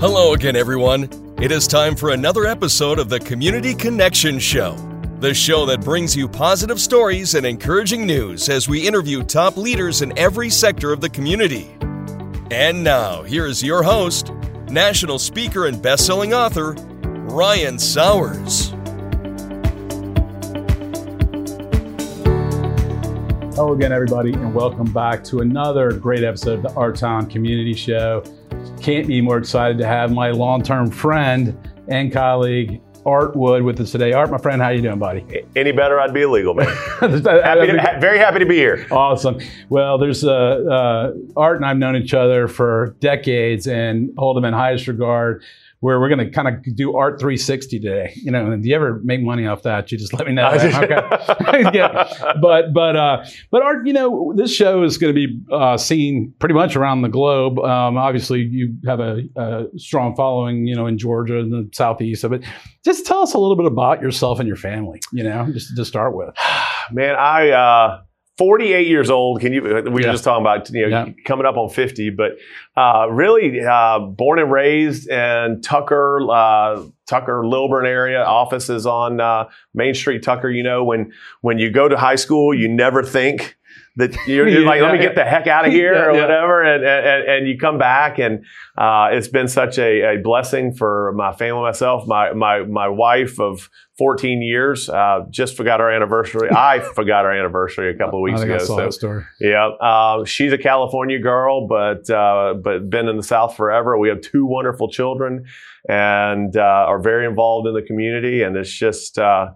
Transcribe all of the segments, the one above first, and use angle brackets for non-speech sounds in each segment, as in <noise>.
Hello again, everyone. It is time for another episode of the Community Connection Show, the show that brings you positive stories and encouraging news as we interview top leaders in every sector of the community. And now, here is your host, national speaker and best-selling author, Ryan Sowers. Hello again, everybody, and welcome back to another great episode of the Our Town Community Show. Can't be more excited to have my long-term friend and colleague Art Wood with us today. Art, my friend, how you doing, buddy? Any better, I'd be illegal, man. <laughs> happy to, ha- very happy to be here. Awesome. Well, there's uh, uh, Art and I've known each other for decades and hold him in highest regard where we're going to kind of do Art 360 today. You know, and do you ever make money off that? You just let me know. okay. <laughs> yeah. But but uh, but Art, you know, this show is going to be uh, seen pretty much around the globe. Um, obviously, you have a, a, strong following, you know, in Georgia and the southeast of it. Just tell us a little bit about yourself and your family. You know, just to start with. <sighs> Man, I. Uh 48 years old. Can you? We were yeah. just talking about you know yeah. coming up on 50, but uh, really uh, born and raised in Tucker, uh, Tucker Lilburn area. Offices on uh, Main Street, Tucker. You know when when you go to high school, you never think that you're, <laughs> you're like, let me get the heck out of <laughs> here or whatever. And, and, and you come back and, uh, it's been such a, a, blessing for my family, myself, my, my, my wife of 14 years, uh, just forgot our anniversary. <laughs> I forgot our anniversary a couple of weeks ago. I saw so, story. yeah, uh, she's a California girl, but, uh, but been in the South forever. We have two wonderful children and, uh, are very involved in the community. And it's just, uh,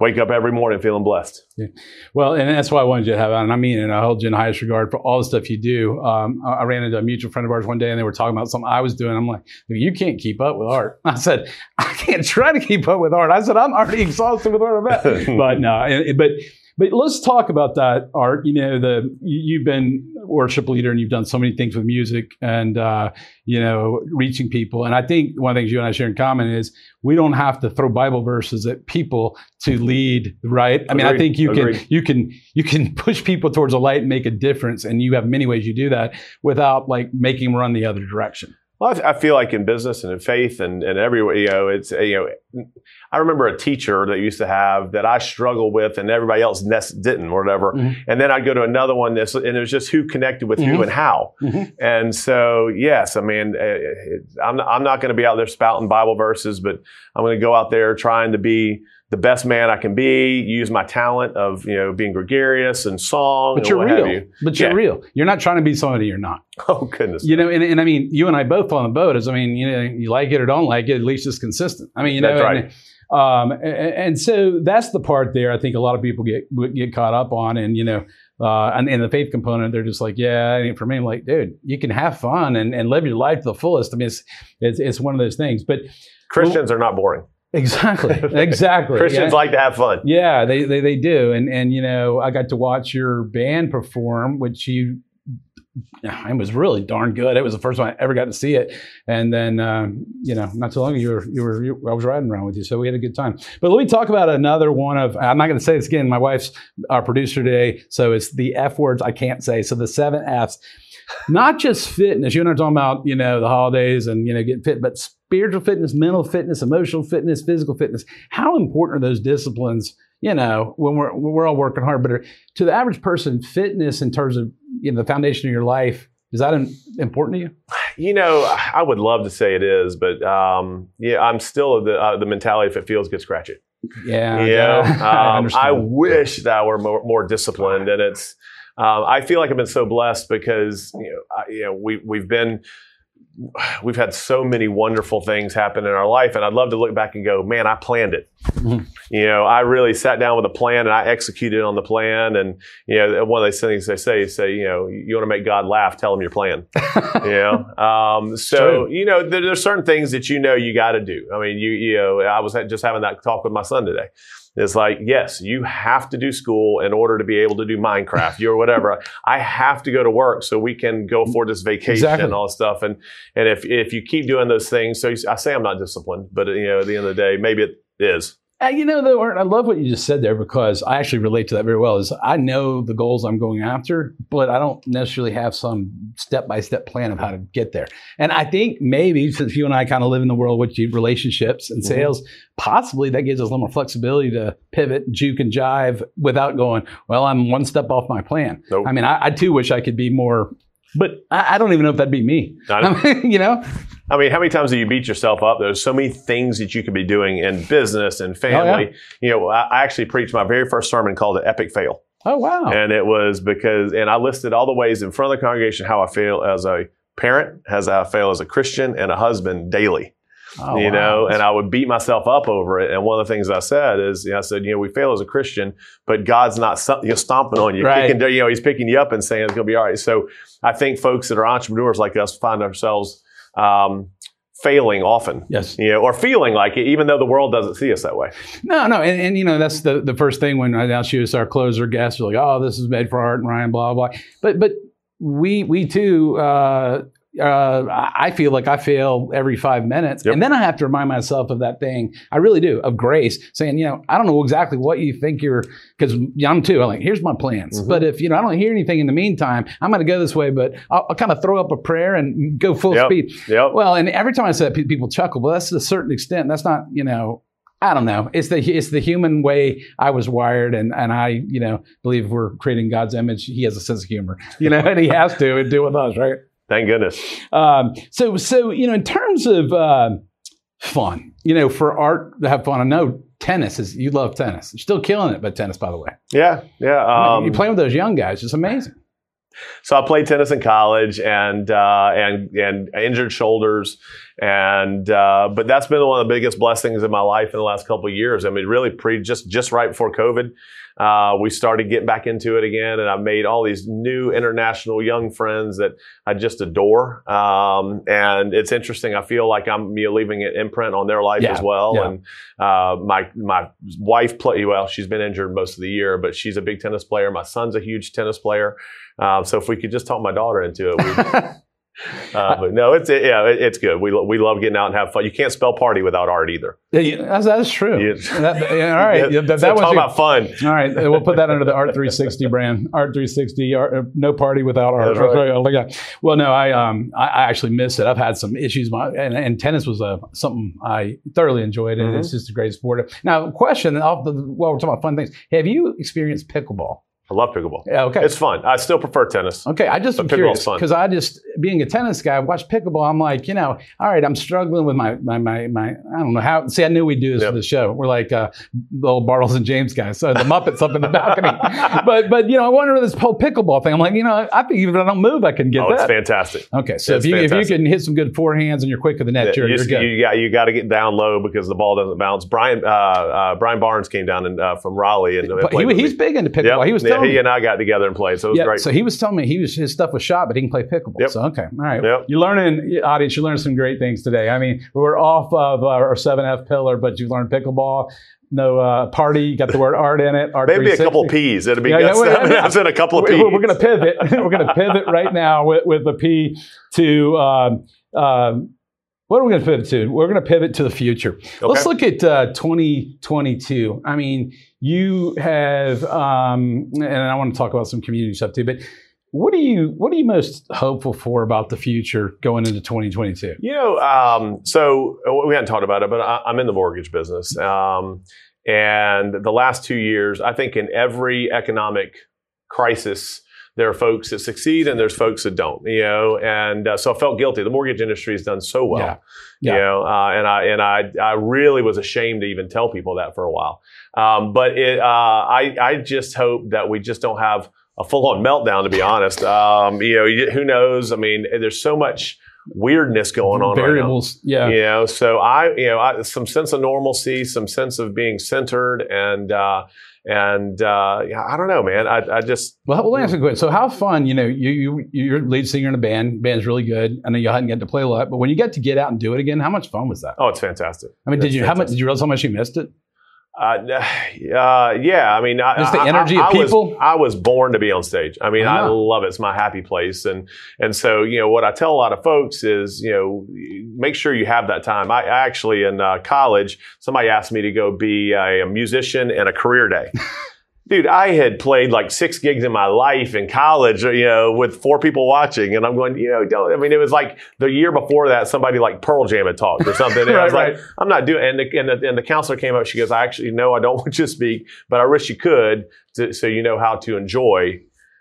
wake up every morning feeling blessed. Yeah. Well, and that's why I wanted you to have on. I mean, and I hold you in highest regard for all the stuff you do. Um, I, ran into a mutual friend of ours one day, and they were talking about something I was doing. I'm like, you can't keep up with art. <laughs> I said, I can't try to keep up with art. I said, I'm already exhausted with art. <laughs> but no, but but let's talk about that art. You know, the you've been worship leader and you've done so many things with music and uh, you know reaching people. And I think one of the things you and I share in common is we don't have to throw Bible verses at people to lead. Right? I mean, I think you Agreed. can you can you can <laughs> push people towards a light and make a difference. And you have many ways you do that without like making them run the other direction. Well, I feel like in business and in faith and, and everywhere, you know, it's, you know, I remember a teacher that used to have that I struggled with and everybody else didn't or whatever. Mm-hmm. And then I'd go to another one this, and it was just who connected with mm-hmm. who and how. Mm-hmm. And so, yes, I mean, it, I'm, I'm not going to be out there spouting Bible verses, but I'm going to go out there trying to be the best man I can be, use my talent of, you know, being gregarious and song. But you're real. You. But you're real. You're not trying to be somebody you're not. <laughs> Oh goodness. You know, and, and I mean, you and I both on the boat is, I mean, you know, you like it or don't like it, at least it's consistent. I mean, you know, that's right. And, um, and, and, so that's the part there I think a lot of people get get caught up on. And, you know, uh, and, and the faith component, they're just like, yeah, and for me, I'm like, dude, you can have fun and, and live your life to the fullest. I mean, it's, it's, it's one of those things. But Christians well, are not boring. Exactly. <laughs> Exactly. Christians yeah. like to have fun. Yeah, they, they they do. And and you know, I got to watch your band perform, which you it was really darn good. It was the first time I ever got to see it. And then, um, you know, not too long ago, you were, you were, you, I was riding around with you. So we had a good time. But let me talk about another one of, I'm not going to say this again. My wife's our producer today. So it's the F words I can't say. So the seven F's, not just fitness. You and I are talking about, you know, the holidays and, you know, getting fit, but spiritual fitness, mental fitness, emotional fitness, physical fitness. How important are those disciplines? You know, when we're when we're all working hard, but to the average person, fitness in terms of you know the foundation of your life is that important to you? You know, I would love to say it is, but um, yeah, I'm still the uh, the mentality if it feels good, scratch it. Yeah, yeah. <laughs> Um, I, I, wish that I were more, more disciplined, and it's. Um, I feel like I've been so blessed because you know, I, you know we we've been we've had so many wonderful things happen in our life and i'd love to look back and go man i planned it. Mm-hmm. you know i really sat down with a plan and i executed on the plan and you know one of those things they say is say you know you want to make god laugh? Tell him your plan. <laughs> You know? Um, so you know there, there's certain things that you know you got to do. I mean you you know i was just having that talk with my son today it's like, yes, you have to do school in order to be able to do Minecraft or whatever. I have to go to work so we can go for this vacation exactly. and all this stuff. And and if if you keep doing those things, so I say I'm not disciplined, but you know, at the end of the day, maybe it is. Uh, you know, though, I love what you just said there because I actually relate to that very well. Is I know the goals I'm going after, but I don't necessarily have some step by step plan of how to get there. And I think maybe since you and I kind of live in the world with relationships and mm-hmm. sales, mm-hmm. possibly that gives us a little more flexibility to pivot, juke, and jive without going, well, I'm one step off my plan. Nope. I mean, I, I too wish I could be more but I, I, don't even know if that'd be me. <laughs> you know? I mean, how many times do you beat yourself up? There's so many things that you could be doing in business and family. Oh, yeah. You know, I, actually preached my very first sermon called "The Epic Fail." Oh wow! And it was because, and I listed all the ways in front of the congregation how I fail as a parent, as I fail as a Christian, and a husband daily. Oh, you wow. know, and I would beat myself up over it. And one of the things I said is, you know, I said, you know, we fail as a Christian, but God's not you know, stomping on you, right. kicking, you know, He's picking you up and saying it's going to be all right. So I think folks that are entrepreneurs like us find ourselves um, failing often. Yes. You know, or feeling like it, even though the world doesn't see us that way. No, no. And, and you know, that's the, the first thing when I ask you as our closer guest, you're like, oh, this is made for Art and Ryan, blah, blah. But, but we, we too, uh, uh, I feel like I fail every five minutes. Yep. And then I have to remind myself of that thing. I really do, of grace, saying, you know, I don't know exactly what you think you're, because I'm too, I'm like, here's my plans. Mm-hmm. But if, you know, I don't hear anything in the meantime, I'm going to go this way, but I'll, I'll, kind of throw up a prayer and go full yep. speed. Yep. Well, and every time I say that, people chuckle. but that's to a certain extent. That's not, you know, I don't know. It's the it's the human way I was wired, and and I you know believe we're creating God's image. He has a sense of humor, you know, and he has to and do with us, right? Thank goodness. Um, so, so you know, in terms of uh, fun, you know, for art to have fun, I know tennis is you love tennis. You're still killing it, but tennis, by the way. Yeah, yeah. Um, you're playing with those young guys. It's amazing. So I played tennis in college and uh, and and injured shoulders, and uh, but that's been one of the biggest blessings in my life in the last couple of years. I mean, really pre just just right before COVID, uh, we started getting back into it again, and I made all these new international young friends that I just adore. Um, and it's interesting. I feel like I'm you know, leaving an imprint on their life yeah, as well. Yeah. And uh, my my wife play well. She's been injured most of the year, but she's a big tennis player. My son's a huge tennis player. Um, so if we could just talk my daughter into it, <laughs> Uh, but no, it's it, yeah, it, it's good. We we love getting out and have fun. You can't spell party without art either. Yeah, that's, that's true. Yeah. That, yeah, all right, yeah, that, that was about fun. All right, we'll put that under the Art 360 brand. Art 360, art, uh, no party without art. That's right. Well, no, I um I, I, actually miss it. I've had some issues, my, and, and tennis was a, something I thoroughly enjoyed, and mm-hmm. it's just a great sport. Now, question off the while we're talking about fun things, have you experienced pickleball? I love pickleball. Yeah, okay. It's fun. I still prefer tennis. Okay, I just am curious because I just being a tennis guy, I watch pickleball. I'm like, you know, all right, I'm struggling with my my my, my I don't know how. See, I knew we'd do this yep. for the show. We're like uh, the old Bartles and Jaymes guys. So the Muppets up in the balcony. <laughs> but but you know, I wonder this whole pickleball thing. I'm like, you know, I think even if I don't move, I can get oh, that. it's fantastic. Okay, so if you fantastic. if you can hit some good forehands and you're quick with the net, yeah, you're, you, you're good. You got you got to get down low because the ball doesn't bounce. Brian uh, uh, Brian Barnes came down and, uh, from Raleigh and he, he's big into pickleball. Yep. He was yeah, he and I got together and played. So it was yeah, great. So he was telling me he was his stuff was shot, but he can play pickleball. Yep. So okay, all right. Yep. You're learning, audience. You learned some great things today. I mean, we're off of our seven F pillar, but you learned pickleball. No uh, party. You got the word art in it. Art Maybe a couple P's. It'd be yeah, yeah, seven F's and a couple of P's. <laughs> We're, we're going to pivot. we're going to pivot right now with, with the P to. Um, um, what are we going to pivot to? We're going to pivot to the future. Okay. Let's look at uh, 2022. I mean, you have, um, and I want to talk about some community stuff too, but what are you what are you most hopeful for about the future going into 2022? You know, um, so we hadn't talked about it, but I, am in the mortgage business, um, and the last two years, I think in every economic crisis, there are folks that succeed and there's folks that don't, you know, and uh, so I felt guilty. The mortgage industry has done so well, yeah. Yeah. you know, uh, and I and I I really was ashamed to even tell people that for a while. Um, but it, uh, I I just hope that we just don't have a full on meltdown. To be honest, um, you know, who knows? I mean, there's so much weirdness going on variables right yeah you know so i you know I, some sense of normalcy some sense of being centered and uh and uh, yeah, I don't know, man. I, I just well, well, answer question. So, how fun? You know, you you you're lead singer in a band. Band's really good. I know you hadn't get to play a lot, but when you get to get out and do it again, how much fun was that? Oh, it's fantastic. I mean, it's did you? Fantastic. How much? Did you realize how much you missed it? Uh, <sighs> uh, yeah, I mean, just the energy I, I, of people. Was, I was born to be on stage. I mean, I, I love it. It's my happy place, and and so you know what I tell a lot of folks is you know make sure you have that time. I, actually in uh, college, somebody asked me to go be a, a musician and a career day. <laughs> dude, I had played like six gigs in my life in college, you know, with four people watching. And I'm going, you know, don't, I mean, it was like the year before that, somebody like Pearl Jam had talked or something. And <laughs> right, I was right. like, I'm not doing and the, and the, and the counselor came up, she goes, I actually, no, I don't <laughs> want you to speak, but I wish you could to, so you know how to enjoy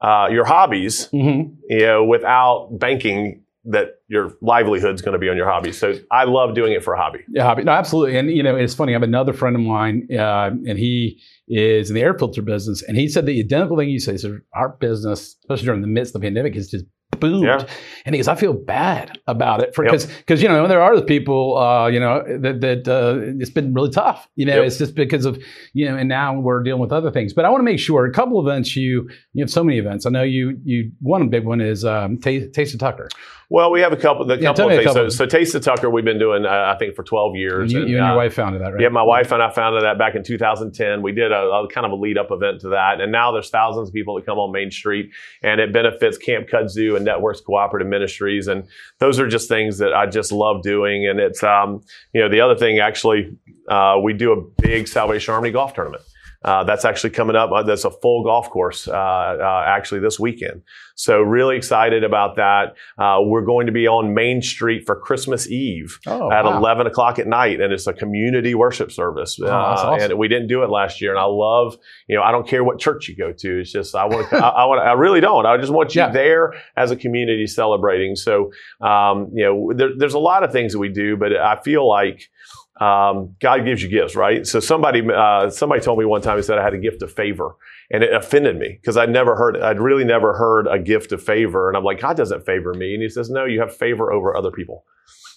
uh, your hobbies, mm-hmm. you know, without banking that your livelihood's going to be on your hobby. So I love doing it for a hobby. Yeah, hobby. No, absolutely. And you know, it's funny. I have another friend of mine, uh, and he is in the air filter business, and he said the identical thing you say. So our business, especially during the midst of the pandemic, is just boomed. Yeah. And he goes, I feel bad about it because yep. because you know there are the people uh, you know that that uh, it's been really tough. You know, yep. it's just because of you know, and now we're dealing with other things. But I want to make sure a couple events you you have so many events. I know you you one big one is um, Taste, Taste of Tucker. Well, we have a couple. The yeah, couple of things. So, so, Taste of Tucker, we've been doing, uh, I think, for 12 years. You and, you and your uh, wife founded that, right? Yeah, my wife and I founded that back in 2010. We did a, a, kind of a lead up event to that, and now there's thousands of people that come on Main Street, and it benefits Camp Kudzu and Networks Cooperative Ministries, and those are just things that I just love doing. And it's, um, you know, the other thing actually, uh, we do a big Salvation Army golf tournament. Uh, that's actually coming up. Uh, that's a full golf course uh, uh actually this weekend. So really excited about that. Uh, we're going to be on Main Street for Christmas Eve oh, at wow. 11 o'clock at night, and it's a community worship service. Oh, awesome. And we didn't do it last year, and I love. You know, I don't care what church you go to. It's just I want. I, I want. I really don't. I just want you yeah. there as a community celebrating. So um, you know, there, there's a lot of things that we do, but I feel like um, God gives you gifts, right? So somebody uh, somebody told me one time he said I had a gift of favor, and it offended me because I'd never heard I'd really never heard a gift of favor, and I'm like God doesn't favor me, and he says no, you have favor over other people.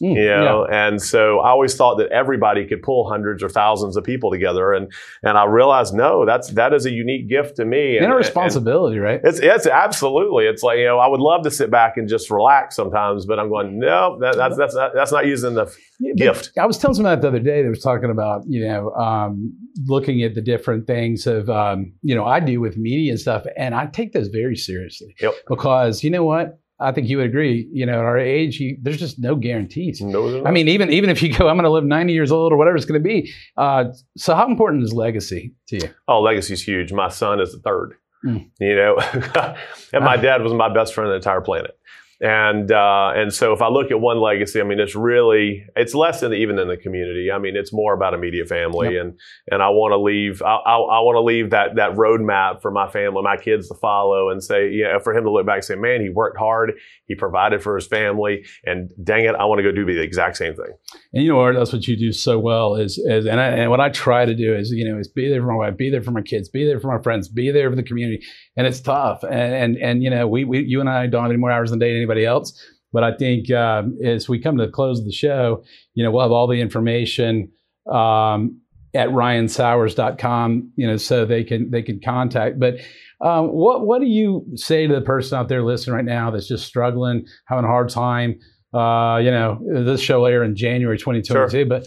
Mm, you know, yeah. and so I always thought that everybody could pull hundreds or thousands of people together, and and I realized no, that's that is a unique gift to me and, and a responsibility, and right? It's it's absolutely. It's like you know, I would love to sit back and just relax sometimes, but I'm going no, that, that's that's not, that's not using the yeah, gift. I was telling someone that the other day. They was talking about you know um, looking at the different things of um, you know I do with media and stuff, and I take those very seriously yep. because you know what I think you would agree. You know, at our age, you, there's just no guarantees. No, I mean, even even if you go, I'm going to live 90 years old or whatever it's going to be. Uh, so, how important is legacy to you? Oh, legacy is huge. My son is the third. Mm. You know, <laughs> and my ah. dad was my best friend on the entire planet. And uh, and so if I look at one legacy, I mean, it's really it's less than even in the community. I mean, it's more about immediate family, yep. and and I want to leave. I, I, I want to leave that that roadmap for my family, my kids to follow, and say, yeah, for him to look back and say, man, he worked hard, he provided for his family, and dang it, I want to go do the exact same thing. And you know, that's what you do so well is is and I, and what I try to do is you know is be there for my wife, be there for my kids, be there for my friends, be there for the community, and it's tough. And and, and you know, we, we you and I don't have any more hours in the day than anybody anybody else. But I think um, as we come to the close of the show, you know, we'll have all the information um, at ryansowers.com, you know, so they can they can contact. But um, what what do you say to the person out there listening right now that's just struggling, having a hard time? Uh, you know, this show air in January 2022, sure. but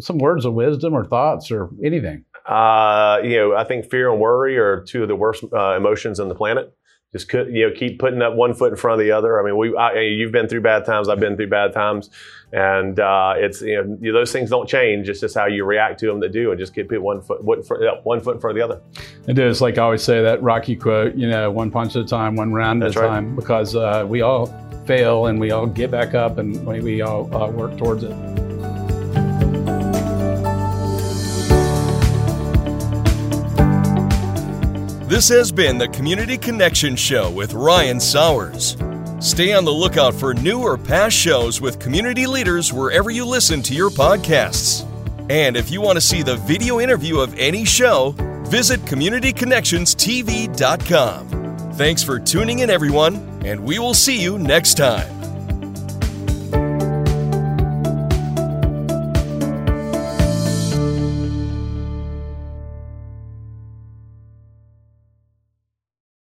some words of wisdom or thoughts or anything. Uh, you know, I think fear and worry are two of the worst uh, emotions on the planet just you know keep putting up one foot in front of the other. I mean, we I, you've been through bad times, I've been through bad times, and uh, it's you know those things don't change. It's just how you react to them that do, and just keep one foot one foot, one foot in front of the other. It is like I always say that Rocky quote, you know, one punch at a time, one round at That's a right. time, because uh, we all fail and we all get back up and we, we all uh, work towards it. This has been the Community Connection Show with Ryan Sowers. Stay on the lookout for new or past shows with community leaders wherever you listen to your podcasts. And if you want to see the video interview of any show, visit CommunityConnectionsTV.com. Thanks for tuning in, everyone, and we will see you next time.